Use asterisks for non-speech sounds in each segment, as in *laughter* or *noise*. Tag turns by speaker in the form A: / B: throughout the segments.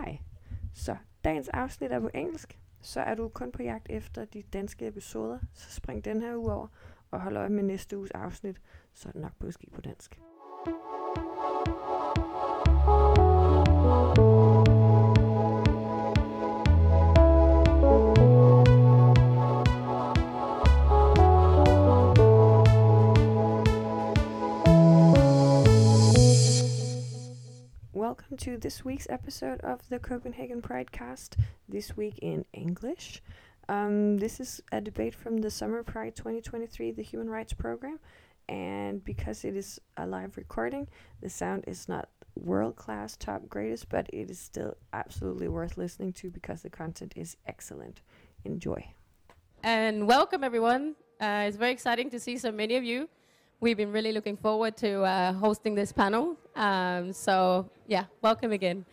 A: Hej. Så dagens afsnit er på engelsk. Så er du kun på jagt efter de danske episoder, så spring den her uge over og hold øje med næste uges afsnit, så er det nok på på dansk. To this week's episode of the Copenhagen Pride Cast, this week in English. Um, this is a debate from the Summer Pride 2023, the Human Rights Program, and because it is a live recording, the sound is not world class, top greatest, but it is still absolutely worth listening to because the content is excellent. Enjoy.
B: And welcome, everyone. Uh, it's very exciting to see so many of you. We've been really looking forward to uh, hosting this panel. Um, so, yeah, welcome again.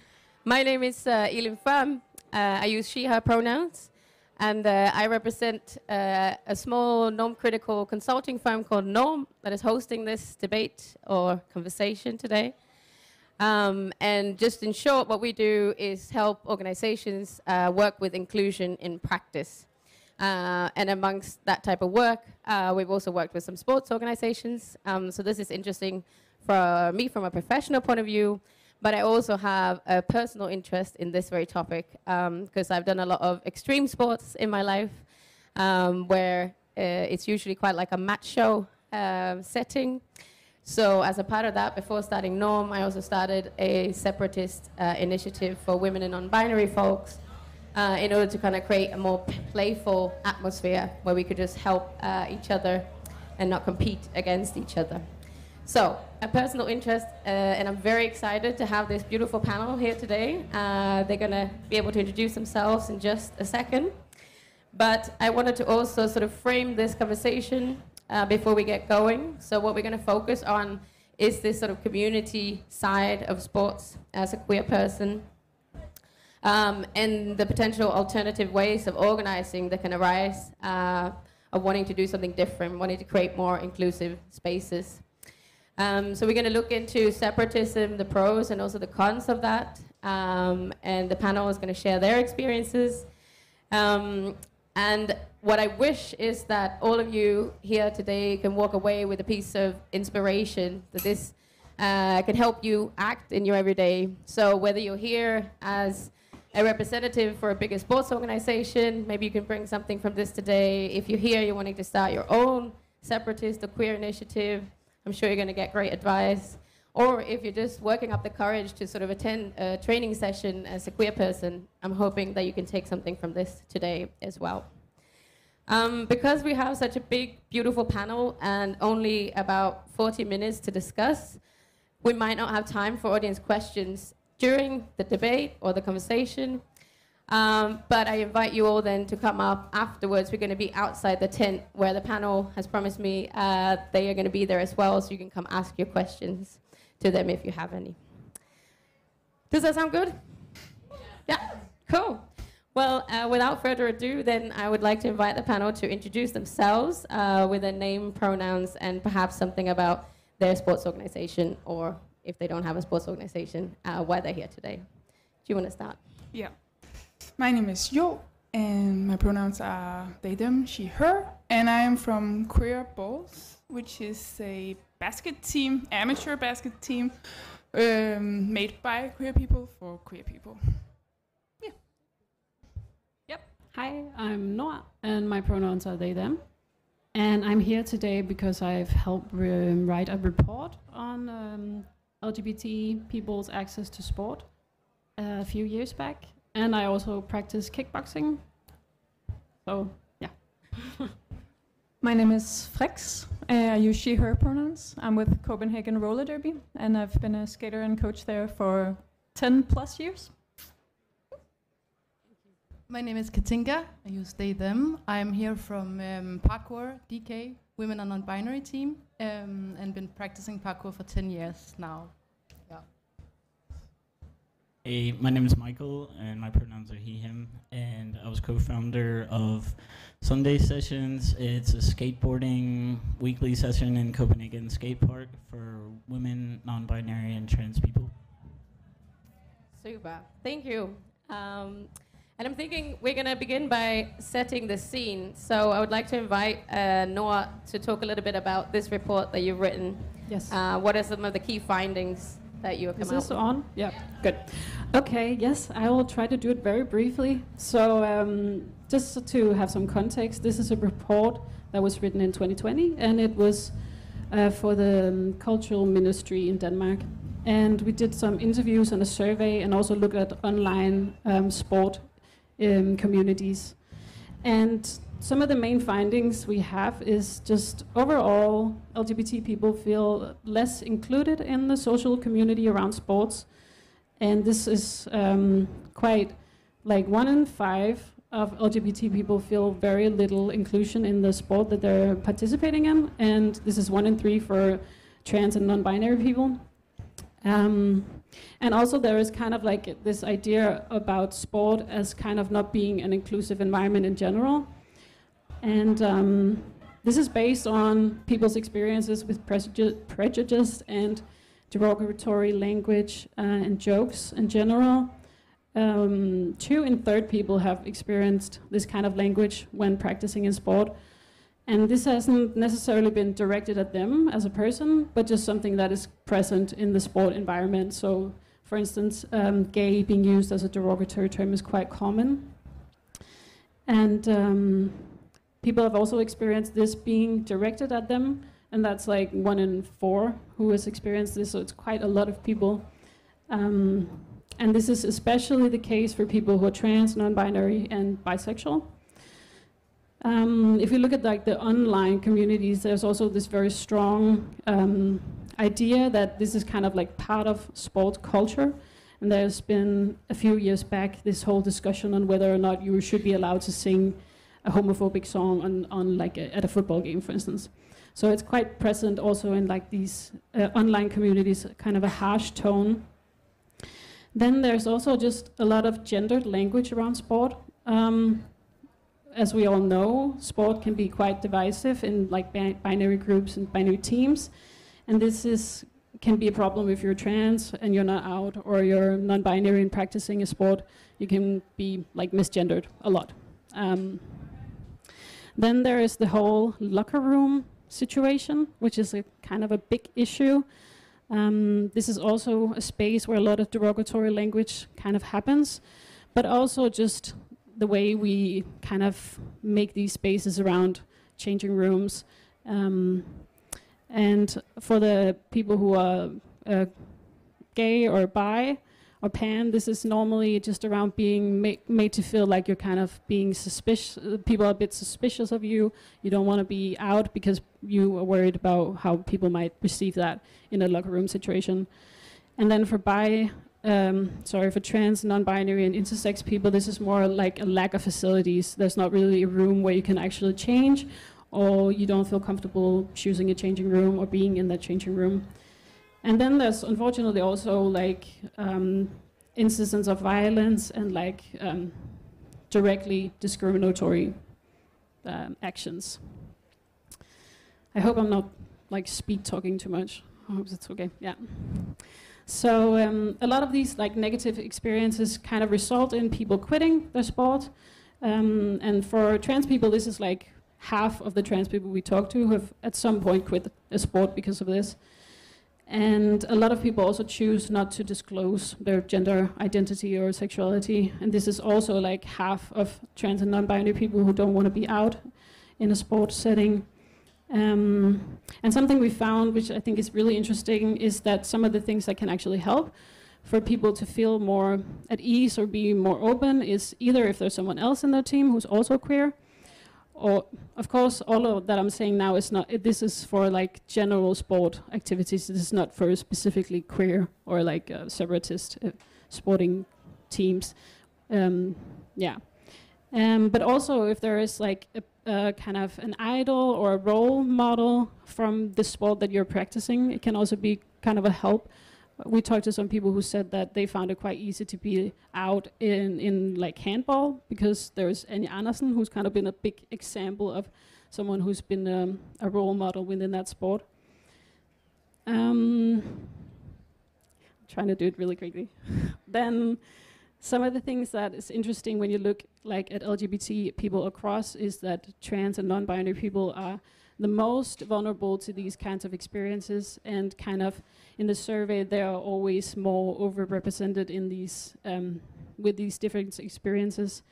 B: My name is uh, Elin Pham. Uh, I use she, her pronouns. And uh, I represent uh, a small norm critical consulting firm called Norm that is hosting this debate or conversation today. Um, and just in short, what we do is help organizations uh, work with inclusion in practice. Uh, and amongst that type of work, uh, we've also worked with some sports organizations. Um, so this is interesting for me from a professional point of view, but I also have a personal interest in this very topic because I've done a lot of extreme sports in my life um, where uh, it's usually quite like a match show uh, setting. So as a part of that, before starting Norm, I also started a separatist uh, initiative for women and non-binary folks uh, in order to kind of create a more playful atmosphere where we could just help uh, each other and not compete against each other. So, a personal interest, uh, and I'm very excited to have this beautiful panel here today. Uh, they're going to be able to introduce themselves in just a second. But I wanted to also sort of frame this conversation uh, before we get going. So, what we're going to focus on is this sort of community side of sports as a queer person um, and the potential alternative ways of organizing that can arise uh, of wanting to do something different, wanting to create more inclusive spaces. Um, so we're going to look into separatism, the pros and also the cons of that, um, and the panel is going to share their experiences. Um, and what I wish is that all of you here today can walk away with a piece of inspiration that this uh, can help you act in your everyday. So whether you're here as a representative for a bigger sports organization. Maybe you can bring something from this today. If you're here, you're wanting to start your own separatist or queer initiative, I'm sure you're going to get great advice. Or if you're just working up the courage to sort of attend a training session as a queer person, I'm hoping that you can take something from this today as well. Um, because we have such a big, beautiful panel and only about 40 minutes to discuss, we might not have time for audience questions during the debate or the conversation. Um, but I invite you all then to come up afterwards. We're going to be outside the tent where the panel has promised me uh, they are going to be there as well, so you can come ask your questions to them if you have any. Does that sound good? Yeah, cool. Well, uh, without further ado, then I would like to invite the panel to introduce themselves uh, with their name, pronouns, and perhaps something about their sports organization or if they don't have a sports organization, uh, why they're here today. Do you want to start?
C: Yeah. My name is Jo, and my pronouns are they, them, she, her, and I am from Queer Balls, which is a basket team, amateur basket team, um, made by queer people for queer people. Yeah.
D: Yep. Hi, I'm Noah, and my pronouns are they, them. And I'm here today because I've helped um, write a report on um, LGBT people's access to sport uh, a few years back. And I also practice kickboxing. So, yeah. *laughs*
E: My name is Frex. Uh, I use she, her pronouns. I'm with Copenhagen Roller Derby, and I've been a skater and coach there for 10 plus years.
F: My name is Katinka. I use they, them. I'm here from um, Parkour, DK, Women are Non-Binary team, um, and been practicing parkour for 10 years now. Yeah.
G: Hey, my name is Michael, and my pronouns are he, him, and I was co-founder of Sunday Sessions. It's a skateboarding weekly session in Copenhagen Skate Park for women, non-binary, and trans people.
B: Super. Thank you. Um, and I'm thinking we're going to begin by setting the scene. So I would like to invite uh, Noah to talk a little bit about this report that you've written.
D: Yes.
B: Uh, what are some of the key findings that you have come
D: Is this on? Yeah, good. Okay, yes, I will try to do it very briefly. So, um, just to have some context, this is a report that was written in 2020, and it was uh, for the um, cultural ministry in Denmark. And we did some interviews and a survey, and also looked at online um, sport um, communities. And some of the main findings we have is just overall LGBT people feel less included in the social community around sports. And this is um, quite like one in five of LGBT people feel very little inclusion in the sport that they're participating in. And this is one in three for trans and non binary people. Um, and also, there is kind of like this idea about sport as kind of not being an inclusive environment in general. And um, this is based on people's experiences with prejudice, and derogatory language uh, and jokes in general. Um, two in third people have experienced this kind of language when practicing in sport. And this hasn't necessarily been directed at them as a person, but just something that is present in the sport environment. So, for instance, um, gay being used as a derogatory term is quite common. And um, people have also experienced this being directed at them, and that's like one in four who has experienced this, so it's quite a lot of people. Um, and this is especially the case for people who are trans, non binary, and bisexual. Um, if you look at like the online communities, there's also this very strong um, idea that this is kind of like part of sport culture. And there's been a few years back this whole discussion on whether or not you should be allowed to sing a homophobic song on, on like a, at a football game, for instance. So it's quite present also in like these uh, online communities, kind of a harsh tone. Then there's also just a lot of gendered language around sport. Um, as we all know, sport can be quite divisive in like bi binary groups and binary teams, and this is can be a problem if you're trans and you're not out, or you're non-binary and practicing a sport. You can be like misgendered a lot. Um, then there is the whole locker room situation, which is a kind of a big issue. Um, this is also a space where a lot of derogatory language kind of happens, but also just the way we kind of make these spaces around changing rooms. Um, and for the people who are uh, gay or bi or pan, this is normally just around being ma made to feel like you're kind of being suspicious. People are a bit suspicious of you. You don't want to be out because you are worried about how people might receive that in a locker room situation. And then for bi um, sorry, for trans, non-binary, and intersex people, this is more like a lack of facilities. There's not really a room where you can actually change, or you don't feel comfortable choosing a changing room or being in that changing room. And then there's unfortunately also like um, instances of violence and like um, directly discriminatory um, actions. I hope I'm not like speed talking too much. I hope that's okay. Yeah. So um, a lot of these like negative experiences kind of result in people quitting their sport. Um, and for trans people, this is like half of the trans people we talk to who have at some point quit a sport because of this. And a lot of people also choose not to disclose their gender identity or sexuality. And this is also like half of trans and non binary people who don't want to be out in a sport setting. Um, and something we found, which I think is really interesting, is that some of the things that can actually help for people to feel more at ease or be more open is either if there's someone else in their team who's also queer, or of course, all of that I'm saying now is not. This is for like general sport activities. This is not for specifically queer or like uh, separatist uh, sporting teams. Um, yeah. Um, but also, if there is like a, a, kind of an idol or a role model from the sport that you're practicing, it can also be kind of a help. We talked to some people who said that they found it quite easy to be out in, in like handball because there's Anja Andersen, who's kind of been a big example of someone who's been um, a role model within that sport. Um, trying to do it really quickly. *laughs* then some of the things that is interesting when you look like at LGBT people across is that trans and non-binary people are the most vulnerable to these kinds of experiences and kind of in the survey they are always more overrepresented in these um, with these different experiences.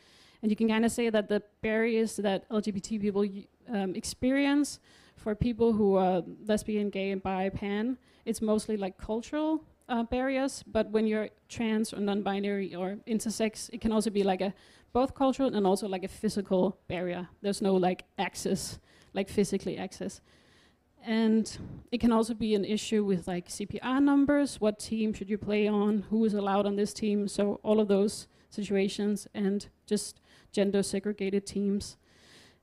D: And you can kind of say that the barriers that lgbt people um, experience for people who are lesbian gay and bi pan it's mostly like cultural uh, barriers but when you're trans or non-binary or intersex it can also be like a both cultural and also like a physical barrier there's no like access like physically access. And it can also be an issue with like CPR numbers, what team should you play on, who is allowed on this team, so all of those situations and just gender segregated teams.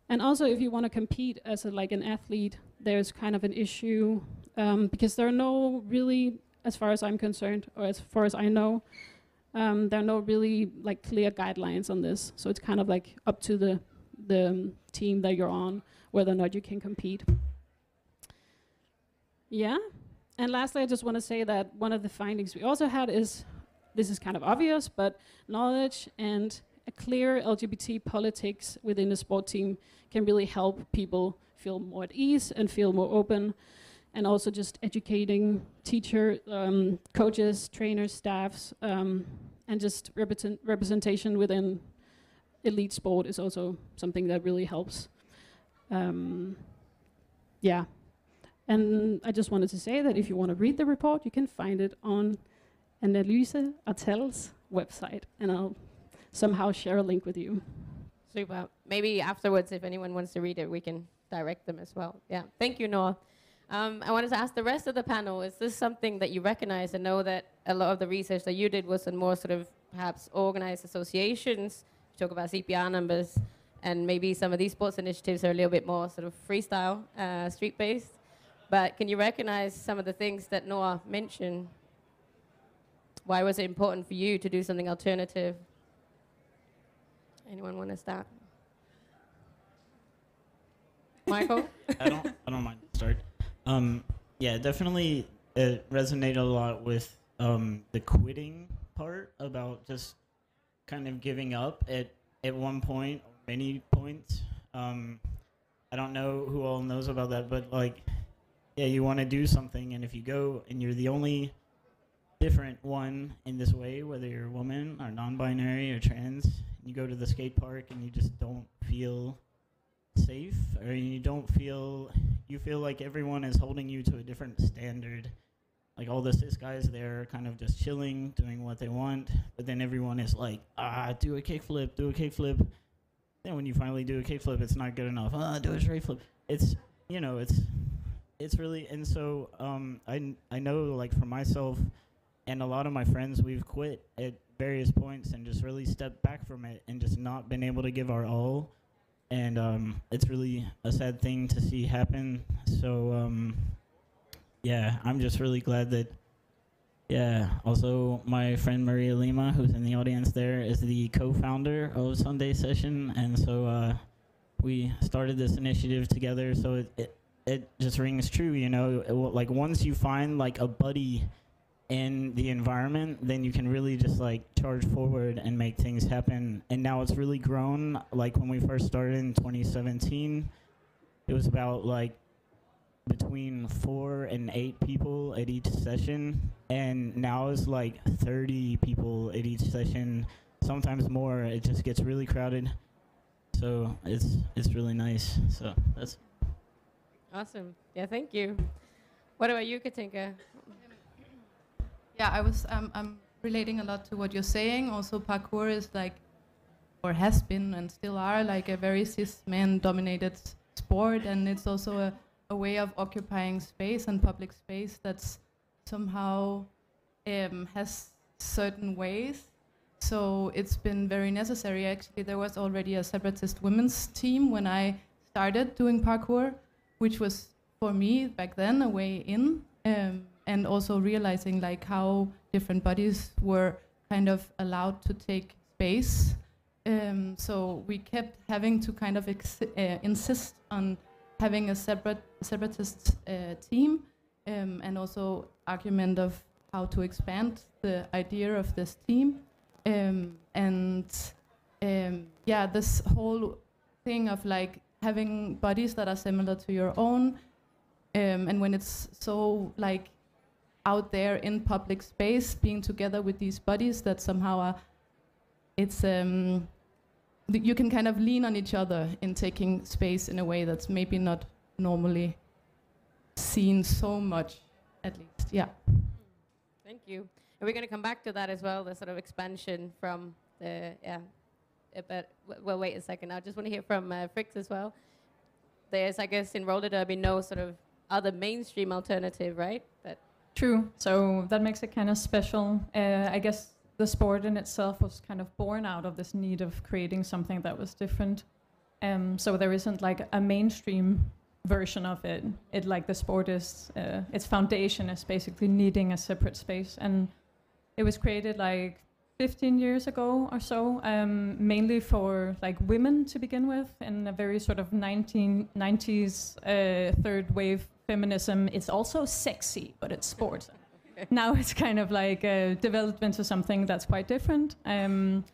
D: And also if you want to compete as a, like an athlete, there's kind of an issue um, because there are no really, as far as I'm concerned, or as far as I know, um, there are no really like clear guidelines on this. So it's kind of like up to the the um, team that you're on whether or not you can compete. Yeah. And lastly, I just want to say that one of the findings we also had is this is kind of obvious, but knowledge and a clear LGBT politics within a sport team can really help people feel more at ease and feel more open. And also just educating teacher, um, coaches, trainers, staffs, um, and just represent representation within elite sport is also something that really helps. Um, yeah. And I just wanted to say that if you want to read the report, you can find it on Analyse & Tal's website, and I'll somehow share a link with you.
B: Super. Maybe afterwards, if anyone wants to read it, we can direct them as well. Yeah. Thank you, Noah. Um, I wanted to ask the rest of the panel, is this something that you recognize and know that a lot of the research that you did was in more sort of perhaps organized associations? You talk about CPR numbers and maybe some of these sports initiatives are a little bit more sort of freestyle, uh, street based. But can you recognize some of the things that Noah mentioned? Why was it important for you to do something alternative? Anyone want to start? *laughs* Michael?
G: I don't. I don't mind. Start. Um, yeah, definitely. It resonated a lot with um, the quitting part about just kind of giving up at at one point many points. Um, I don't know who all knows about that, but like, yeah, you want to do something, and if you go and you're the only different one in this way, whether you're a woman or non-binary or trans, you go to the skate park and you just don't feel safe, or you don't feel you feel like everyone is holding you to a different standard. Like all the cis guys there, kind of just chilling, doing what they want, but then everyone is like, ah, do a kickflip, do a kickflip then when you finally do a kickflip, it's not good enough. Ah, do a straight flip. It's you know, it's it's really and so um, I I know like for myself and a lot of my friends, we've quit at various points and just really stepped back from it and just not been able to give our all. And um, it's really a sad thing to see happen. So um, yeah, I'm just really glad that yeah. Also, my friend Maria Lima, who's in the audience there, is the co-founder of Sunday Session, and so uh, we started this initiative together. So it, it it just rings true, you know. It, like once you find like a buddy in the environment, then you can really just like charge forward and make things happen. And now it's really grown. Like when we first started in 2017, it was about like between four and eight people at each session, and now it's like 30 people at each session, sometimes more. It just gets really crowded, so it's it's really nice. So that's
B: awesome. Yeah, thank you. What about you, Katinka?
F: Yeah, I was um, I'm relating a lot to what you're saying. Also, parkour is like, or has been and still are like a very cis man dominated sport, and it's also a a way of occupying space and public space that's somehow um, has certain ways. So it's been very necessary. Actually, there was already a separatist women's team when I started doing parkour, which was for me back then a way in, um, and also realizing like how different bodies were kind of allowed to take space. Um, so we kept having to kind of uh, insist on having a separate separatist uh, team um, and also argument of how to expand the idea of this team, um, and um, yeah, this whole thing of like having bodies that are similar to your own, um, and when it's so like out there in public space, being together with these bodies that somehow are, it's um, you can kind of lean on each other in taking space in a way that's maybe not normally seen so much, at least. Yeah.
B: Thank you. And we're going to come back to that as well, the sort of expansion from the, yeah. uh, But, well, wait a second. I just want to hear from uh, Fricks as well. There's, I guess, in roller derby, no sort of other mainstream alternative, right?
E: True. So that makes it kind of special. Uh, I guess the sport in itself was kind of born out of this need of creating something that was different. Um, so there isn't like a mainstream version of it. It like the sport is uh, its foundation is basically needing a separate space, and it was created like 15 years ago or so, um, mainly for like women to begin with, in a very sort of 1990s uh, third wave feminism. It's also sexy, but it's sport. *laughs* now it's kind of like a development into something that's quite different, um,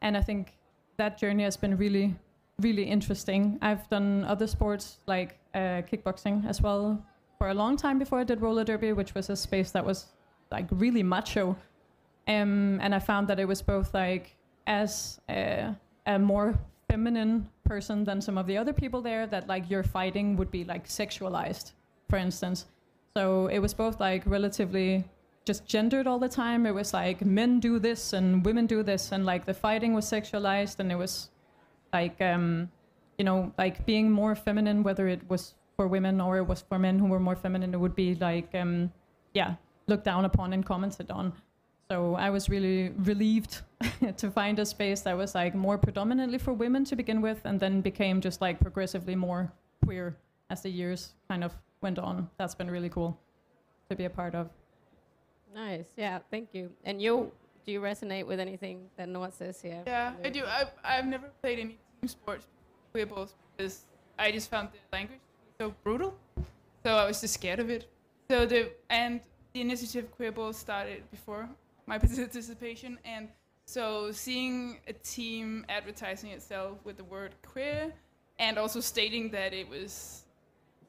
E: and I think that journey has been really, really interesting. I've done other sports like uh, kickboxing as well for a long time before I did roller derby, which was a space that was like really macho um, and I found that it was both like as a, a more feminine person than some of the other people there that like your fighting would be like sexualized, for instance. So it was both like relatively just gendered all the time. It was like men do this and women do this, and like the fighting was sexualized, and it was like um, you know like being more feminine, whether it was for women or it was for men who were more feminine, it would be like um, yeah looked down upon and commented on. So I was really relieved *laughs* to find a space that was like more predominantly for women to begin with, and then became just like progressively more queer as the years kind of went on. That's been really cool to be a part of.
B: nice. Yeah, thank you. And you, do you resonate with anything that Noah says here?
C: Yeah, I do. I've, I've never played any team sports, queerballs, because I just found the language so brutal. So I was just scared of it. So the and the initiative queerball started before my *laughs* participation, and so seeing a team advertising itself with the word queer, and also stating that it was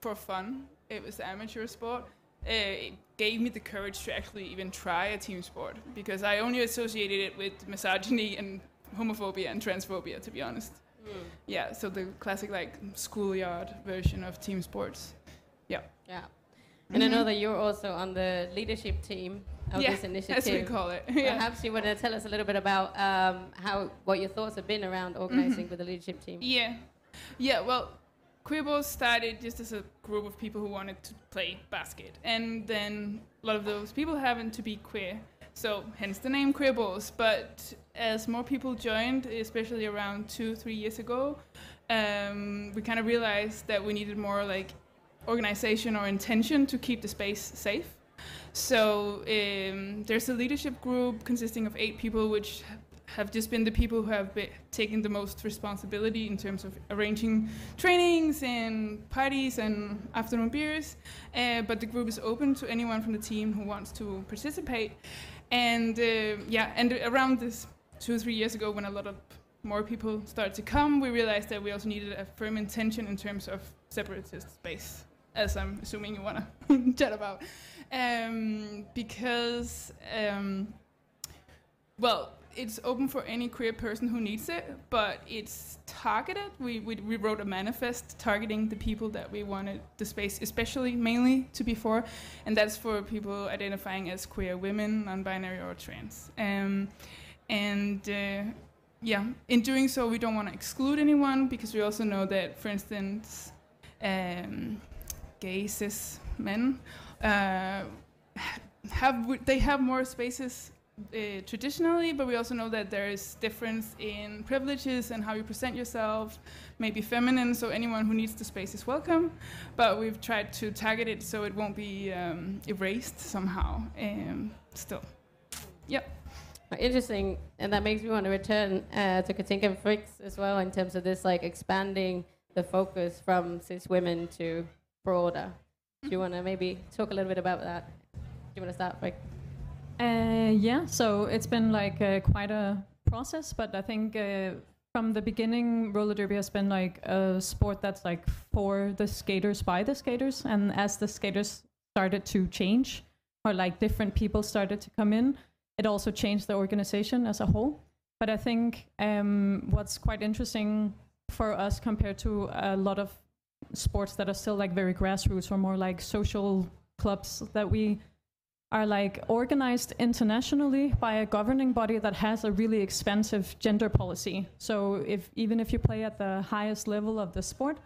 C: for fun, it was amateur sport. uh, It gave me the courage to actually even try a team sport because I only associated it with misogyny and homophobia and transphobia, to be honest. Yeah, so the classic like schoolyard version of team sports.
B: Yeah. Yeah. And I know
C: Mhm.
B: that you're also on the leadership team of
C: Yeah,
B: this
C: As we
B: initiative.
C: call it. *laughs* yeah.
B: Perhaps you want to tell us a little bit about um, how what your thoughts have been around organizing
C: Mhm.
B: with the leadership team.
C: Yeah. Yeah, well, Queerballs started just as a group of people who wanted to play basket. And then a lot of those people happened to be queer. So hence the name Queerballs. But as more people joined, especially around two, three years ago, um, we kind of realized that we needed more like organization or intention to keep the space safe. So um, there's a leadership group consisting of eight people, which have just been the people who have been taken the most responsibility in terms of arranging trainings and parties and afternoon beers. Uh, but the group is open to anyone from the team who wants to participate. And uh, yeah, and around this two or three years ago, when a lot of more people started to come, we realized that we also needed a firm intention in terms of separatist space, as I'm assuming you want to *laughs* chat about. Um, because, um, well, it's open for any queer person who needs it, but it's targeted. We, we, we wrote a manifest targeting the people that we wanted the space, especially mainly to be for, and that's for people identifying as queer women, non binary, or trans. Um, and uh, yeah, in doing so, we don't want to exclude anyone because we also know that, for instance, um, gay cis men uh, have they have more spaces uh, traditionally, but we also know that there is difference in privileges and how you present yourself, maybe feminine, so anyone who needs the space is welcome. But we've tried to target it so it won't be um, erased somehow. Um, still, yep.
B: Interesting, and that makes me want to return uh, to Katinka and Fricks as well in terms of this like expanding the focus from cis women to broader. Do you want to maybe talk a little bit about that? Do you want to start, Frick?
E: Uh, yeah, so it's been like uh, quite a process, but I think uh, from the beginning, roller derby has been like a sport that's like for the skaters by the skaters, and as the skaters started to change, or like different people started to come in, it also changed the organization as a whole. But I think um, what's quite interesting for us compared to a lot of sports that are still like very grassroots or more like social clubs that we are like organized internationally by a governing body that has a really expensive gender policy. So if even if you play at the highest level of the sport,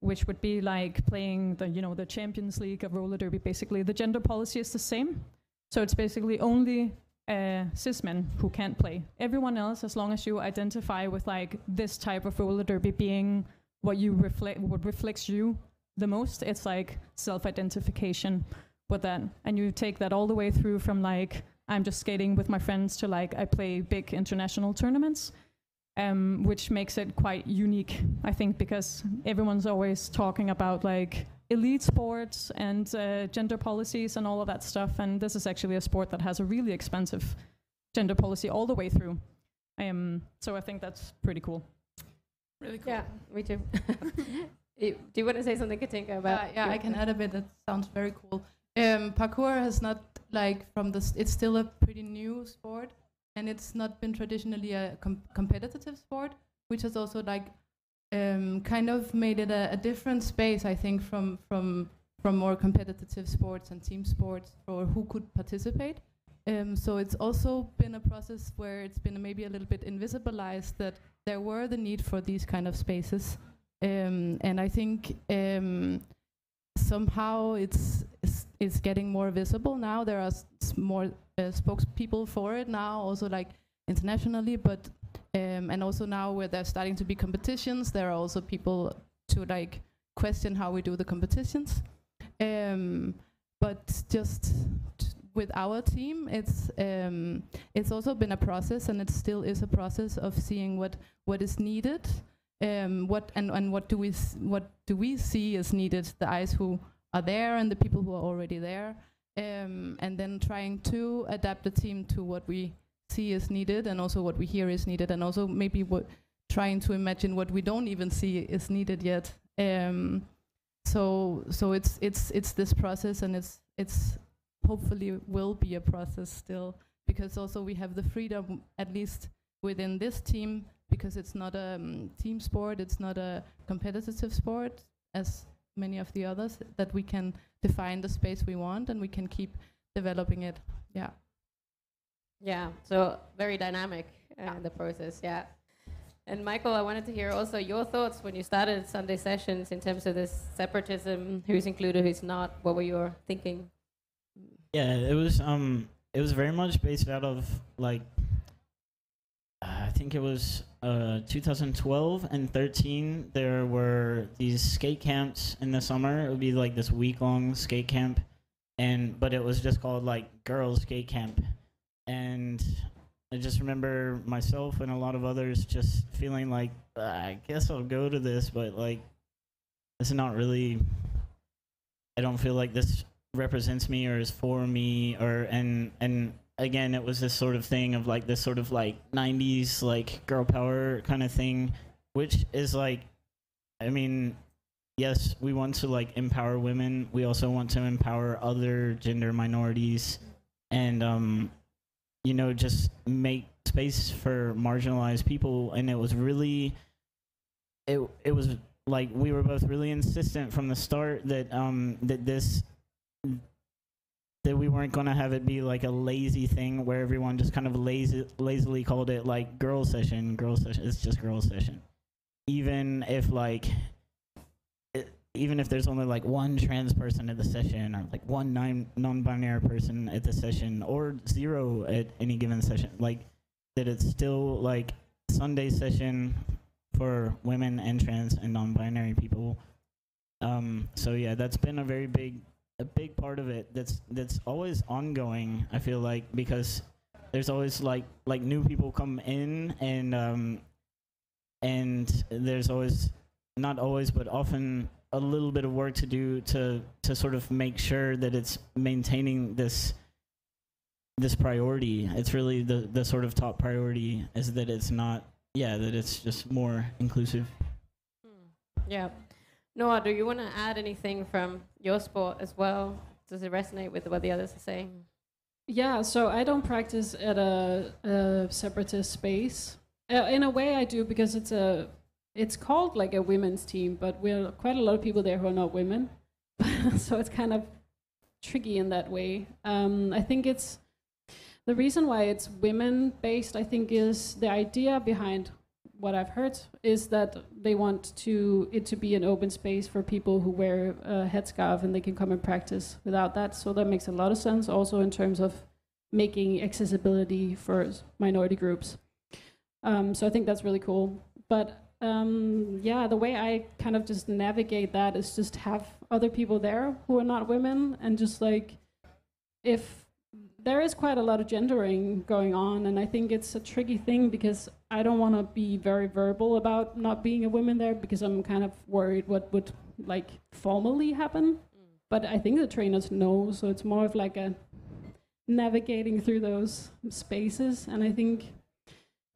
E: which would be like playing the you know the Champions League of roller derby, basically the gender policy is the same. So it's basically only uh, cis men who can't play. Everyone else, as long as you identify with like this type of roller derby being what you reflect, what reflects you the most, it's like self-identification with that and you take that all the way through from like i'm just skating with my friends to like i play big international tournaments um, which makes it quite unique i think because everyone's always talking about like elite sports and uh, gender policies and all of that stuff and this is actually a sport that has a really expensive gender policy all the way through um, so i think that's pretty cool
F: Really cool.
B: Yeah, me too. *laughs* Do you want to say something, Katinka, about?
F: yeah, yeah,
B: your-
F: I can add a bit. That sounds very cool. Um, parkour has not like from the. It's still a pretty new sport, and it's not been traditionally a com- competitive sport, which has also like um, kind of made it a, a different space. I think from from from more competitive sports and team sports, or who could participate. Um, so it's also been a process where it's been maybe a little bit invisibilized that there were the need for these kind of spaces. Um, and I think um, somehow it's, it's getting more visible now. There are more uh, spokespeople for it now, also like internationally, but um, and also now where there's starting to be competitions, there are also people to like question how we do the competitions. Um, but just with our team, it's um, it's also been a process, and it still is a process of seeing what what is needed um, what and, and what do we what do we see as needed the eyes who are there and the people who are already there um, and then trying to adapt the team to what we see is needed and also what we hear is needed and also maybe what trying to imagine what we don't even see is needed yet. Um, so so it's it's it's this process and it's it's hopefully will be a process still because also we have the freedom at least within this team because it's not a um, team sport, it's not a competitive sport as many of the others, that we can define the space we want and we can keep developing it. Yeah.
B: Yeah, so very dynamic uh, the process, yeah. And Michael, I wanted to hear also your thoughts when you started Sunday sessions in terms of this separatism, who's included, who's not. What were your thinking?
G: Yeah, it was um it was very much based out of like I think it was uh 2012 and 13 there were these skate camps in the summer. It would be like this week long skate camp and but it was just called like girls skate camp. And I just remember myself and a lot of others just feeling like "Uh, I guess I'll go to this but like is not really I don't feel like this represents me or is for me or and and again it was this sort of thing of like this sort of like 90s like girl power kind of thing which is like i mean yes we want to like empower women. We also want to empower other gender minorities and um you know just make space for marginalized people. And it was really it it was like we were both really insistent from the start that um that this that we weren't going to have it be like a lazy thing where everyone just kind of lazy, lazily called it like girl session, girl session. It's just girl session. Even if like, it, even if there's only like one trans person at the session or like one non non-binary person at the session or zero at any given session, like that it's still like Sunday session for women and trans and non-binary people. Um, so yeah, that's been a very big a big part of it that's that's always ongoing i feel like because there's always like like new people come in and um and there's always not always but often a little bit of work to do to to sort of make sure that it's maintaining this this priority. It's really the the sort of top priority is that it's not yeah that it's just more inclusive.
B: Hmm. Yeah. Noah, do you want to add anything from your sport as well? Does it resonate with what the others are saying?
D: Yeah, so I don't practice at a, a separatist space. Uh, in a way, I do because it's a it's called like a women's team, but we're quite a lot of people there who are not women, *laughs* so it's kind of tricky in that way. Um, I think it's the reason why it's women based. I think is the idea behind what I've heard is that they want to it to be an open space for people who wear a headscarf and they can come and practice without that. So that makes a lot of sense. Also in terms of making accessibility for minority groups. Um, so I think that's really cool. But um, yeah, the way I kind of just navigate that is just have other people there who are not women and just like if there is quite a lot of gendering going on, and I think it's a tricky thing because I don't want to be very verbal about not being a woman there because I'm kind of worried what would like formally happen. Mm. But I think the trainers know, so it's more of like a navigating through those spaces, and I think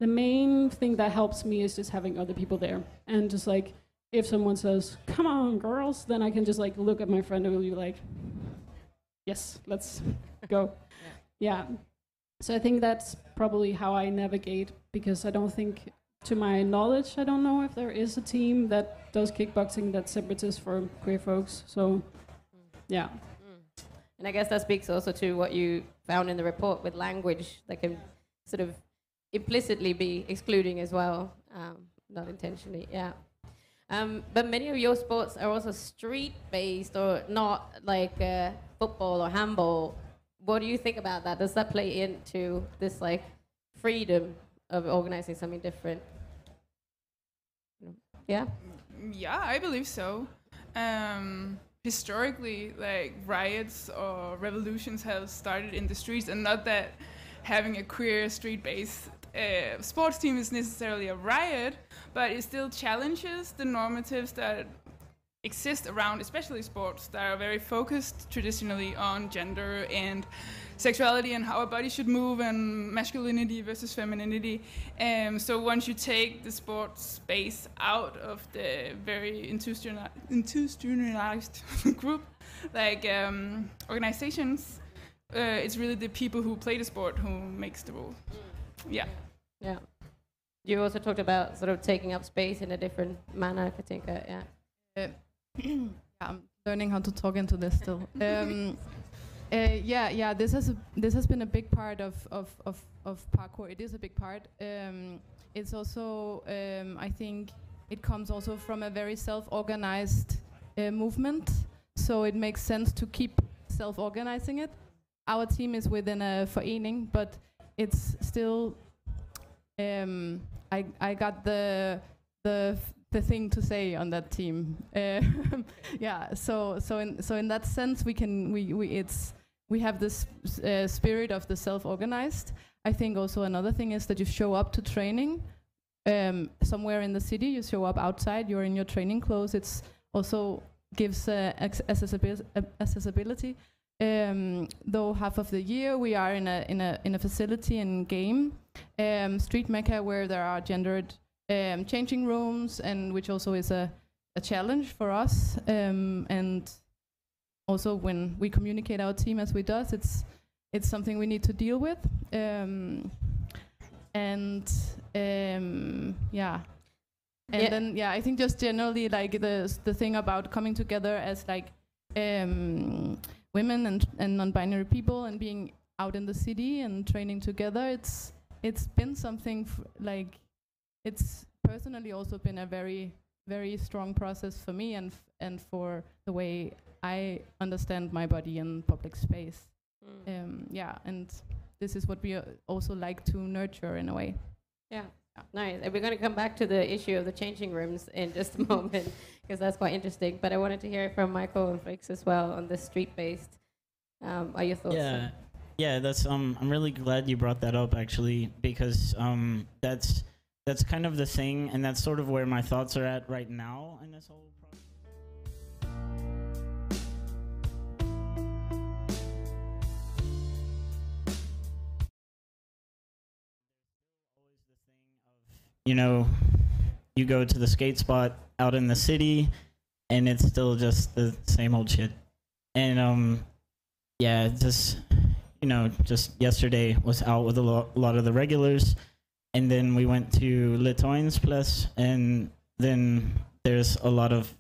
D: the main thing that helps me is just having other people there and just like if someone says come on girls then i can just like look at my friend and be like yes let's go yeah. So I think that's probably how I navigate because I don't think, to my knowledge, I don't know if there is a team that does kickboxing that's separatist for queer folks. So, yeah.
B: Mm. And I guess that speaks also to what you found in the report with language that can sort of implicitly be excluding as well, um, not intentionally. Yeah. Um, but many of your sports are also street based or not like uh, football or handball what do you think about that? Does that play into this like freedom of organizing something different? Yeah.
C: Yeah, I believe so. Um, historically, like riots or revolutions have started in the streets, and not that having a queer street-based uh, sports team is necessarily a riot, but it still challenges the normatives that exist around, especially sports, that are very focused traditionally on gender and sexuality and how a body should move and masculinity versus femininity. Um, so once you take the sports space out of the very institutionalized *laughs* group, like um, organizations, uh, it's really the people who play the sport who makes the rule. Yeah.
B: Yeah. You also talked about sort of taking up space in a different manner, Katinka. Yeah. Uh,
F: yeah, I'm learning how to talk into this still. *laughs* Um, uh, yeah, yeah. This has a, this has been a big part of of of, of parkour. It is a big part. Um, it's also, um, I think, it comes also from a very self-organized uh, movement. So it makes sense to keep self-organizing it. Our team is within a forening, but it's still. Um, I I got the the the thing to say on that team. Uh, *laughs* *laughs* yeah, so so in so in that sense, we can we, we it's we have this uh, spirit of the self-organized. I think also another thing is that you show up to training um, somewhere in the city. You show up outside. You're in your training clothes. It's also gives uh, accessibility. accessibility. Um, though half of the year we are in a in a in a facility and game, um, StreetMekka, where there are gendered um, changing rooms, and which also is a, a challenge for us. Um, and also when we communicate our team as we does, it's it's something we need to deal with. Um, and um, yeah. And yeah. then yeah, I think just generally like the the thing about coming together as like um, women and and non-binary people and being out in the city and training together, it's it's been something like it's personally also been a very very strong process for me and and for the way I understand my body in public space. Mm. Um, yeah, and this is what we uh, also like to nurture in a way.
B: Yeah. yeah. Nice. And we're going to come back to the issue of the changing rooms in just a *laughs* moment because that's quite interesting. But I wanted to hear from Michael and Frix as well on the street-based. Um, are your thoughts?
G: Yeah. Yeah, that's um. I'm really glad you brought that up actually because um that's that's kind of the thing, and that's sort of where my thoughts are at right now in this whole. You know, you go to the skate spot out in the city, and it's still just the same old shit. And um, yeah, just you know, just yesterday was out with a lot of the regulars and then we went to Litauens Plads, and then there's a lot of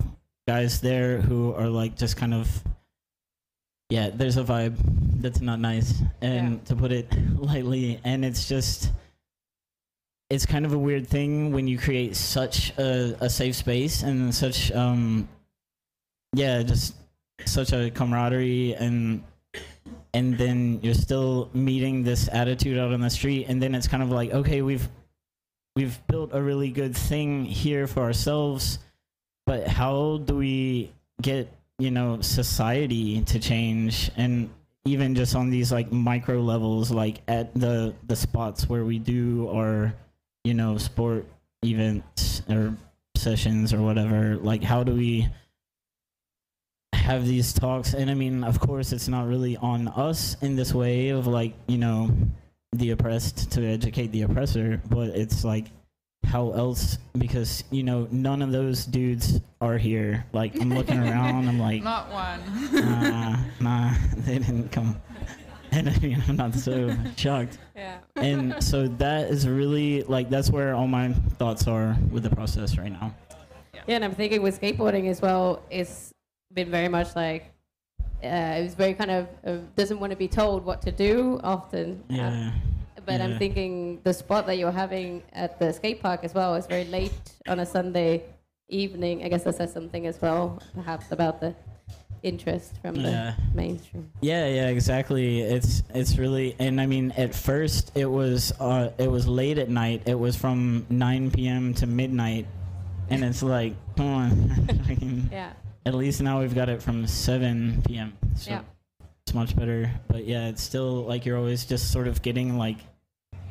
G: guys there who are like just kind of yeah there's a vibe that's not nice and
B: Yeah.
G: to put it *laughs* lightly and it's just it's kind of a weird thing when you create such a, a safe space and such um yeah just such a camaraderie and and then you're still meeting this attitude out on the street and then it's kind of like okay we've we've built a really good thing here for ourselves but how do we get you know society to change? And even just on these like micro levels like at the the spots where we do our you know sport events or sessions or whatever like how do we have these talks and i mean of course it's not really on us in this way of like you know the oppressed to educate the oppressor but it's like how else? Because you know none of those dudes are here. Like i'm looking *laughs* around i'm like
C: Not one.
G: nah nah *laughs* they didn't come. *laughs* And i mean i'm not so shocked.
B: Yeah.
G: and so that is really like that's where all my thoughts are with the process right now.
B: Yeah, and I'm thinking with skateboarding as well, it's been very much like uh, it was very kind of uh, doesn't want to be told what to do often. Uh,
G: yeah
B: but I'm thinking the spot that you're having at the skate park as well is very late on a Sunday evening. I guess that says something as well, perhaps about the interest from the mainstream.
G: Yeah, yeah, exactly. It's it's really and I mean at first it was uh it was late at night. It was from 9 p.m. to midnight. And it's like, come on. *laughs*
B: Yeah.
G: At least now we've got it from 7 p.m. So
B: Yeah.
G: it's much better. But yeah, it's still like you're always just sort of getting like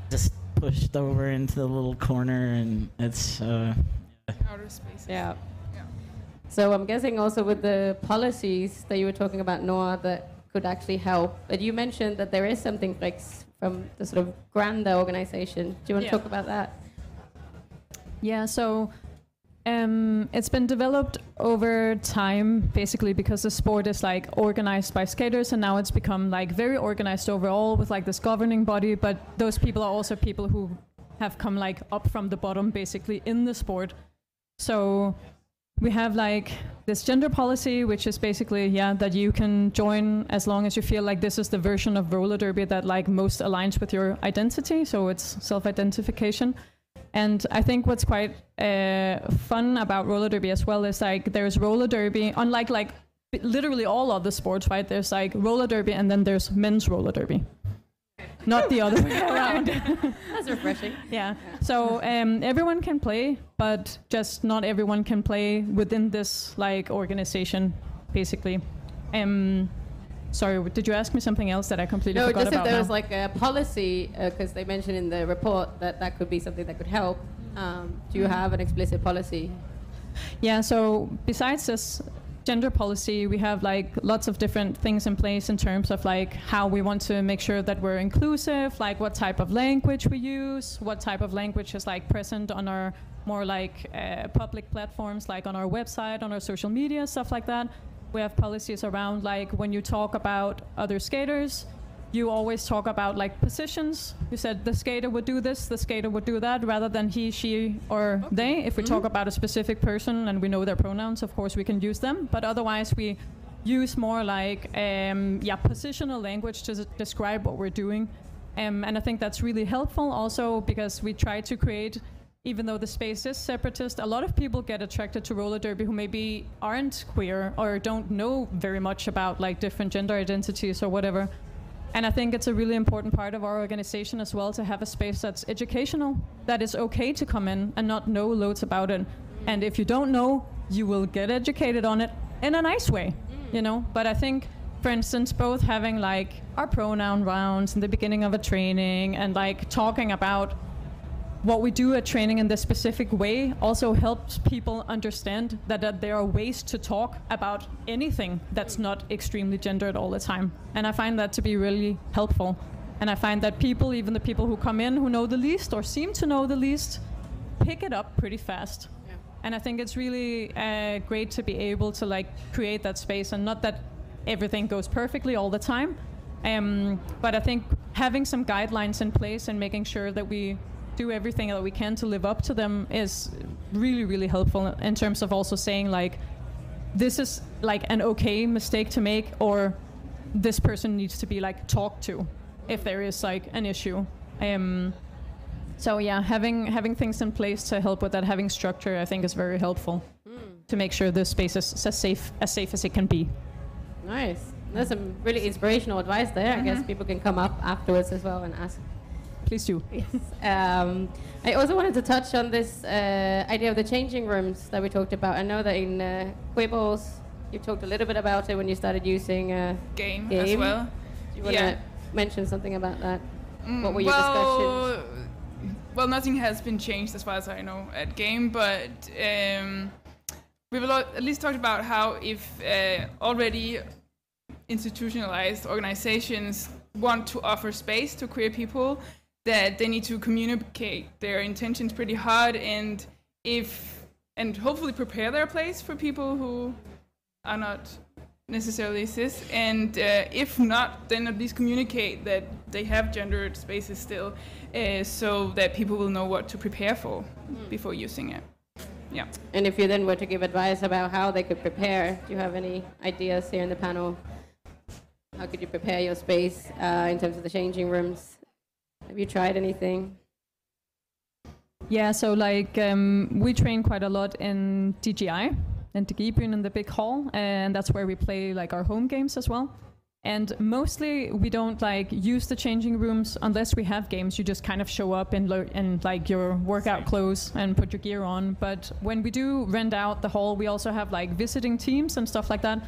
G: just pushed over into the little corner and it's uh
C: Outer space.
B: Yeah.
C: Yeah.
B: So I'm guessing also with the policies that you were talking about, Noah, that could actually help. But you mentioned that there is something like from the sort of grander organization. Do you want to
E: Yeah.
B: talk about that?
E: Yeah, so um, it's been developed over time, basically because the sport is like organized by skaters, and now it's become like very organized overall with like this governing body. But those people are also people who have come like up from the bottom, basically in the sport. So we have like this gender policy, which is basically yeah that you can join as long as you feel like this is the version of roller derby that like most aligns with your identity. So it's self-identification. And I think what's quite uh, fun about roller derby as well is like there's roller derby, unlike like literally all other sports, right? There's like roller derby and then there's men's roller derby, not the other way *laughs* around.
B: That's refreshing. *laughs*
E: yeah. So um, everyone can play, but just not everyone can play within this like organization, basically. Um, sorry, did you ask me something else that I completely
B: No,
E: forgot
B: just if there
E: now?
B: was like a policy, because they mentioned in the report that that could be something that could help. Um, do you have an explicit policy?
E: Yeah, so besides this gender policy, we have like lots of different things in place in terms of like how we want to make sure that we're inclusive, like what type of language we use, what type of language is like present on our more like uh, public platforms, like on our website, on our social media, stuff like that. We have policies around like when you talk about other skaters, you always talk about like positions. You said the skater would do this, the skater would do that, rather than he, she, or they. If we talk about a specific person and we know their pronouns, of course we can use them. But otherwise, we use more like um, yeah positional language to s- describe what we're doing. Um, and I think that's really helpful also because we try to create. Even though the space is separatist, a lot of people get attracted to roller derby who maybe aren't queer or don't know very much about like different gender identities or whatever. And I think it's a really important part of our organization as well to have a space that's educational, that is okay to come in and not know loads about it. And if you don't know, you will get educated on it in a nice way, mm. you know? But I think, for instance, both having like our pronoun rounds in the beginning of a training and like talking about what we do at training in this specific way also helps people understand that, that there are ways to talk about anything that's not extremely gendered all the time. And I find that to be really helpful. And I find that people, even the people who come in who know the least or seem to know the least, pick it up pretty fast. And I think it's really uh, great to be able to like create that space, and not that everything goes perfectly all the time. Um, but I think having some guidelines in place and making sure that we do everything that we can to live up to them is really, really helpful in terms of also saying like, this is like an okay mistake to make, or this person needs to be like talked to if there is like an issue. Um, so yeah, having having things in place to help with that, having structure, I think is very helpful to make sure the space is as safe as safe as it can be.
B: Nice. That's some really inspirational advice there. I guess people can come up afterwards as well and ask.
E: Please do.
B: Yes. Um, I also wanted to touch on this uh, idea of the changing rooms that we talked about. I know that in uh, Quibbles, you talked a little bit about it when you started using uh,
C: Game, as
B: Game.
C: well.
B: Do you want to
C: Yeah.
B: mention something about that?
C: Mm,
B: What were your
C: well,
B: discussions?
C: Well, nothing has been changed as far as I know at game, but um, we've at least talked about how if uh, already institutionalized organizations want to offer space to queer people, that they need to communicate their intentions pretty hard, and if and hopefully prepare their place for people who are not necessarily cis, and uh, if not, then at least communicate that they have gendered spaces still, uh, so that people will know what to prepare for before using it. Yeah.
B: And if you then were to give advice about how they could prepare, do you have any ideas here in the panel? How could you prepare your space uh, in terms of the changing rooms? Have you tried anything?
E: Yeah, so like um, we train quite a lot in DGI and DGI-byen in the big hall, and that's where we play like our home games as well. And mostly we don't like use the changing rooms unless we have games. You just kind of show up in, lo- in like your workout clothes and put your gear on. But when we do rent out the hall, we also have like visiting teams and stuff like that.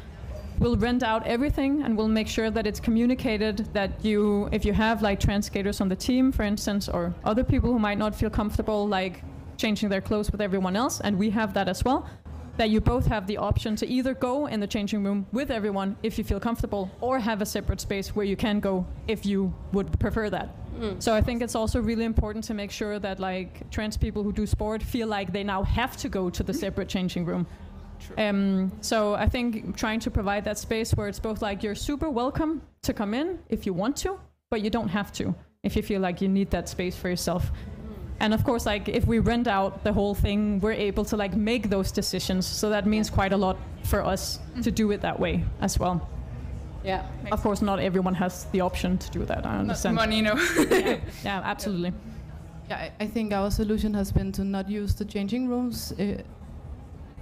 E: We'll rent out everything and we'll make sure that it's communicated that you, if you have like trans skaters on the team, for instance, or other people who might not feel comfortable like changing their clothes with everyone else, and we have that as well, that you both have the option to either go in the changing room with everyone if you feel comfortable, or have a separate space where you can go if you would prefer that. Mm. So I think it's also really important to make sure that like trans people who do sport feel like they now have to go to the separate changing room. Um, so I think trying to provide that space where it's both like you're super welcome to come in if you want to, but you don't have to if you feel like you need that space for yourself. And of course, like if we rent out the whole thing, we're able to like make those decisions. So that means quite a lot for us to do it that way as well.
B: Yeah.
E: Of course, not everyone has the option to do that. I
C: Not
E: understand.
C: money, no. *laughs*
E: yeah, *laughs* yeah, absolutely.
F: Yeah, I, I think our solution has been to not use the changing rooms uh,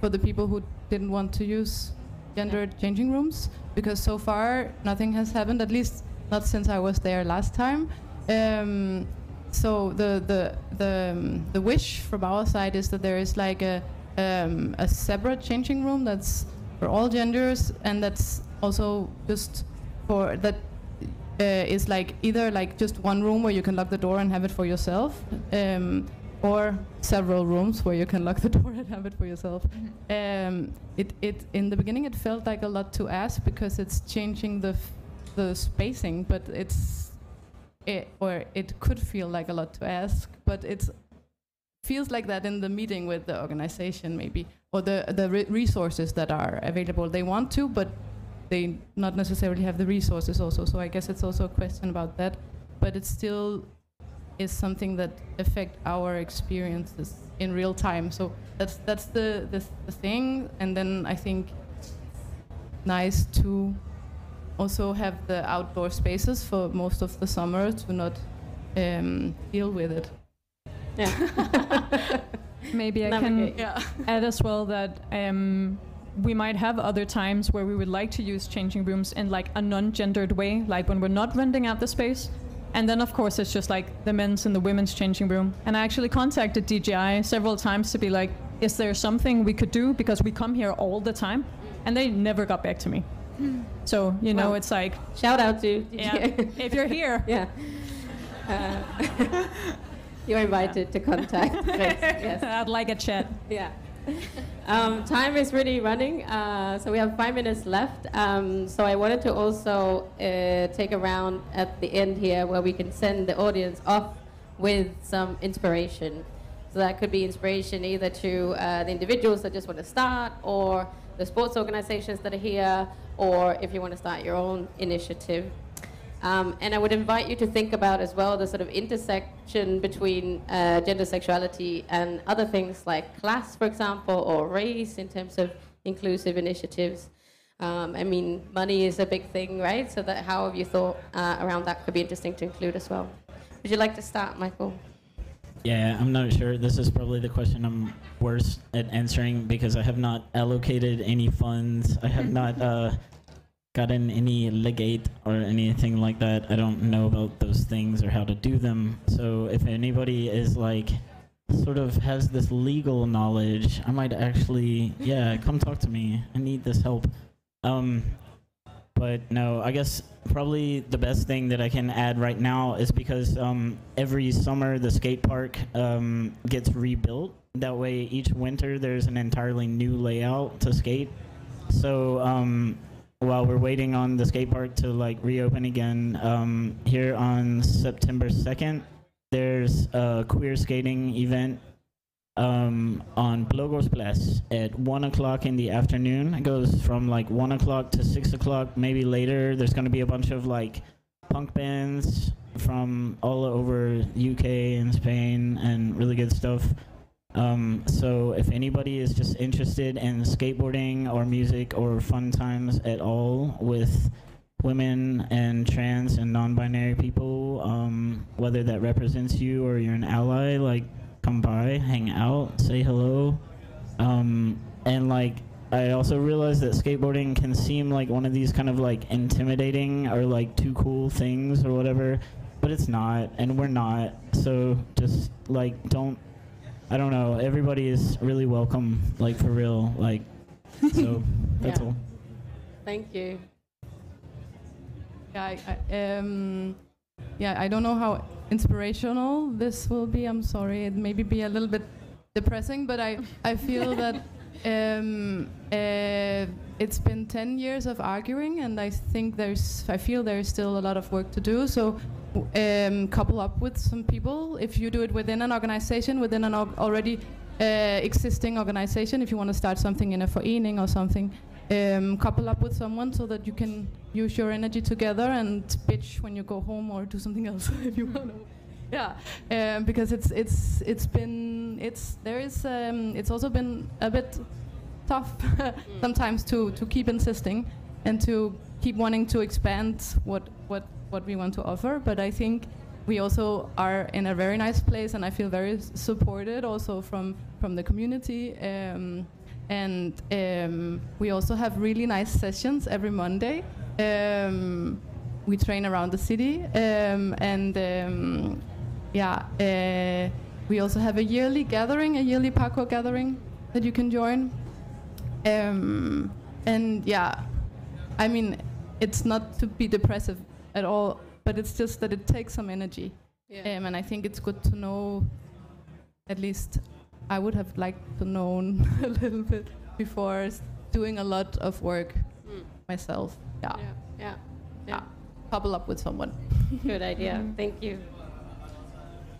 F: for the people who didn't want to use gender changing rooms because so far nothing has happened. At least not since I was there last time. Um, so the the the um, the wish from our side is that there is like a um, a separate changing room that's for all genders and that's also just for that uh, is like either like just one room where you can lock the door and have it for yourself, um, or several rooms where you can lock the *laughs* door and have it for yourself. Um, it it in the beginning it felt like a lot to ask because it's changing the f- the spacing, but it's it, or it could feel like a lot to ask, but it feels like that in the meeting with the organization maybe or the the re- resources that are available. They want to, but they not necessarily have the resources also. So I guess it's also a question about that, but it's still is something that affect our experiences in real time. So that's that's the the, the thing, and then I think nice to also have the outdoor spaces for most of the summer to not um, deal with it.
B: Yeah. *laughs*
E: Maybe I
B: Navigate.
E: can
F: Yeah.
E: add as well that um, we might have other times where we would like to use changing rooms in like a non-gendered way, like when we're not renting out the space. And then of course it's just like the men's and the women's changing room. And I actually contacted DGI several times to be like, is there something we could do because we come here all the time, and they never got back to me. So you know
B: Wow.
E: it's like,
B: Shout out to
E: yeah, if you're here, *laughs*
B: yeah. Uh, *laughs* *laughs* you're invited to contact. Yes.
E: I'd like a chat.
B: Yeah. *laughs* Um, time is really running, uh, so we have five minutes left. Um, so I wanted to also uh, take a round at the end here where we can send the audience off with some inspiration. So that could be inspiration either to uh, the individuals that just want to start, or the sports organizations that are here, or if you want to start your own initiative. Um, and I would invite you to think about as well the sort of intersection between uh, gender sexuality and other things like class, for example, or race in terms of inclusive initiatives. Um, I mean, money is a big thing, right? So that how have you thought uh, around that could be interesting to include as well. Would you like to start, Michael?
G: Yeah, I'm not sure. This is probably the question I'm worst at answering because I have not allocated any funds. I have not uh, gotten any legate or anything like that. I don't know about those things or how to do them. So if anybody is like sort of has this legal knowledge, I might actually yeah, come talk to me. I need this help. Um but no, I guess probably the best thing that I can add right now is because um, every summer the skate park um, gets rebuilt. That way, each winter there's an entirely new layout to skate. So um, while we're waiting on the skate park to like reopen again, um, here on September 2nd, there's a queer skating event um, on Blågårds Plads at one o'clock in the afternoon. It goes from like one o'clock to six o'clock, maybe later. There's going to be a bunch of like punk bands from all over UK and Spain and really good stuff. Um, so if anybody is just interested in skateboarding or music or fun times at all with women and trans and non-binary people, um, whether that represents you or you're an ally, like come by, hang out, say hello. Um, and like, I also realized that skateboarding can seem like one of these kind of like intimidating or like too cool things or whatever, but it's not, and we're not. So just like, don't, I don't know, everybody is really welcome, like for real. Like, so *laughs* that's
B: Yeah.
G: all.
B: Thank you.
F: Yeah, I, I, um, yeah, I don't know how inspirational this will be. I'm sorry, it maybe be a little bit depressing, but I, I feel that *laughs* um, uh, it's been 10 years of arguing, and I think there's, I feel there's still a lot of work to do. So, um, couple up with some people. If you do it within an organization, within an already uh, existing organization, if you want to start something in a forening or something, um, couple up with someone so that you can use your energy together and bitch when you go home or do something else *laughs* if you want to. Yeah, um, because it's it's it's been it's there is um, it's also been a bit tough *laughs* sometimes to to keep insisting and to keep wanting to expand what what what we want to offer. But I think we also are in a very nice place, and I feel very supported also from from the community. Um, and um, we also have really nice sessions every Monday. Um, we train around the city, um, and um, yeah, uh, we also have a yearly gathering, a yearly parkour gathering that you can join. Um, and yeah, I mean, it's not to be depressive at all, but it's just that it takes some energy.
B: Yeah.
F: Um, and I think it's good to know, at least I would have liked to known *laughs* a little bit before doing a lot of work
B: Mm.
F: myself. Yeah,
B: Yeah. Yeah.
F: yeah. couple up with someone.
B: Good idea. Thank you.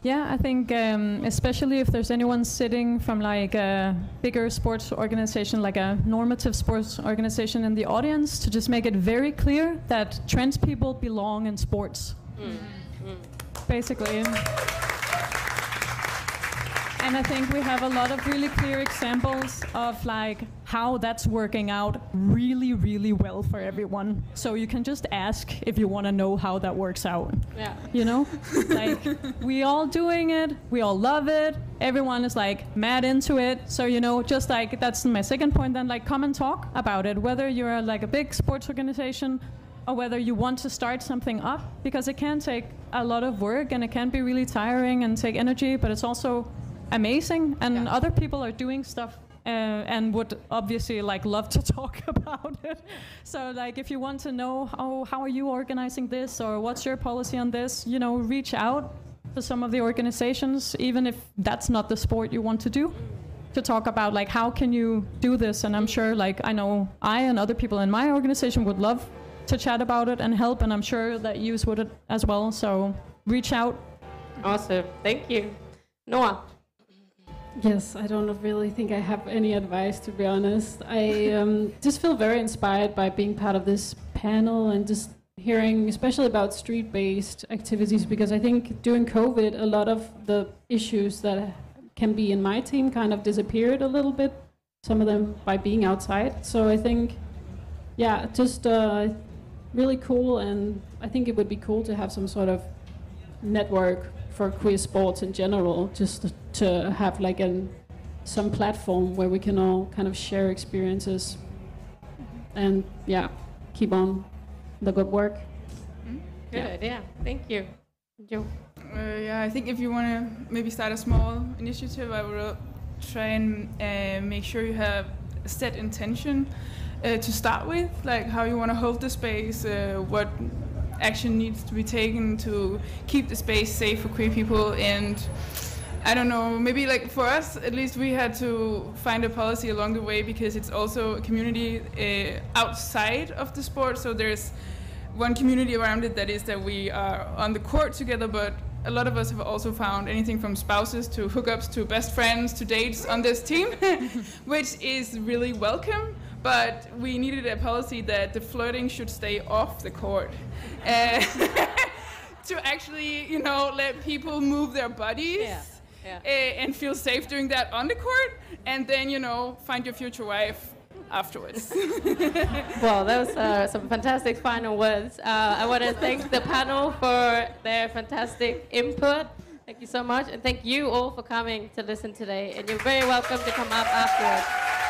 E: Yeah, I think um, especially if there's anyone sitting from like a bigger sports organization, like a normative sports organization in the audience, to just make it very clear that trans people belong in sports,
B: Mm. Mm.
E: basically. And I think we have a lot of really clear examples of like how that's working out really, really well for everyone. So you can just ask if you want to know how that works out
B: Yeah.
E: you know *laughs* like we all doing it we all love it everyone is like mad into it so you know just like that's my second point then like come and talk about it whether you're like a big sports organization or whether you want to start something up because it can take a lot of work and it can be really tiring and take energy but it's also amazing and
B: Yeah.
E: other people are doing stuff uh, and would obviously like love to *laughs* talk about it. So like if you want to know how how are you organizing this or what's your policy on this, you know, reach out to some of the organizations, even if that's not the sport you want to do, to talk about like how can you do this. And I'm sure like I know I and other people in my organization would love to chat about it and help, and I'm sure that Yous would as well. So reach out.
B: Awesome. Thank you. Noah.
D: Yes, I don't really think I have any advice to be honest. I um, just feel very inspired by being part of this panel and just hearing, especially about street based activities, because I think during COVID, a lot of the issues that can be in my team kind of disappeared a little bit, some of them by being outside. So I think, yeah, just uh, really cool, and I think it would be cool to have some sort of network for queer sports in general, just to have like an some platform where we can all kind of share experiences and yeah, keep on the good work.
B: Good, yeah. Thank you. Joe.
C: Uh, yeah, I think if you want to maybe start a small initiative, I will try and uh, make sure you have a set intention uh, to start with, like how you want to hold the space, uh, what action needs to be taken to keep the space safe for queer people, and I don't know, maybe like for us at least, we had to find a policy along the way because it's also a community uh, outside of the sport, so there's one community around it that is that we are on the court together, but a lot of us have also found anything from spouses to hookups to best friends to dates on this team, *laughs* which is really welcome. But we needed a policy that the flirting should stay off the court. Uh, *laughs* to actually, you know, let people move their bodies.
B: Yeah, yeah.
C: uh, and feel safe doing that on the court, and then you know find your future wife afterwards. *laughs*
B: Well, those are some fantastic final words. Uh, I want to thank the panel for their fantastic input. Thank you so much. And thank you all for coming to listen today. And you're very welcome to come up afterwards.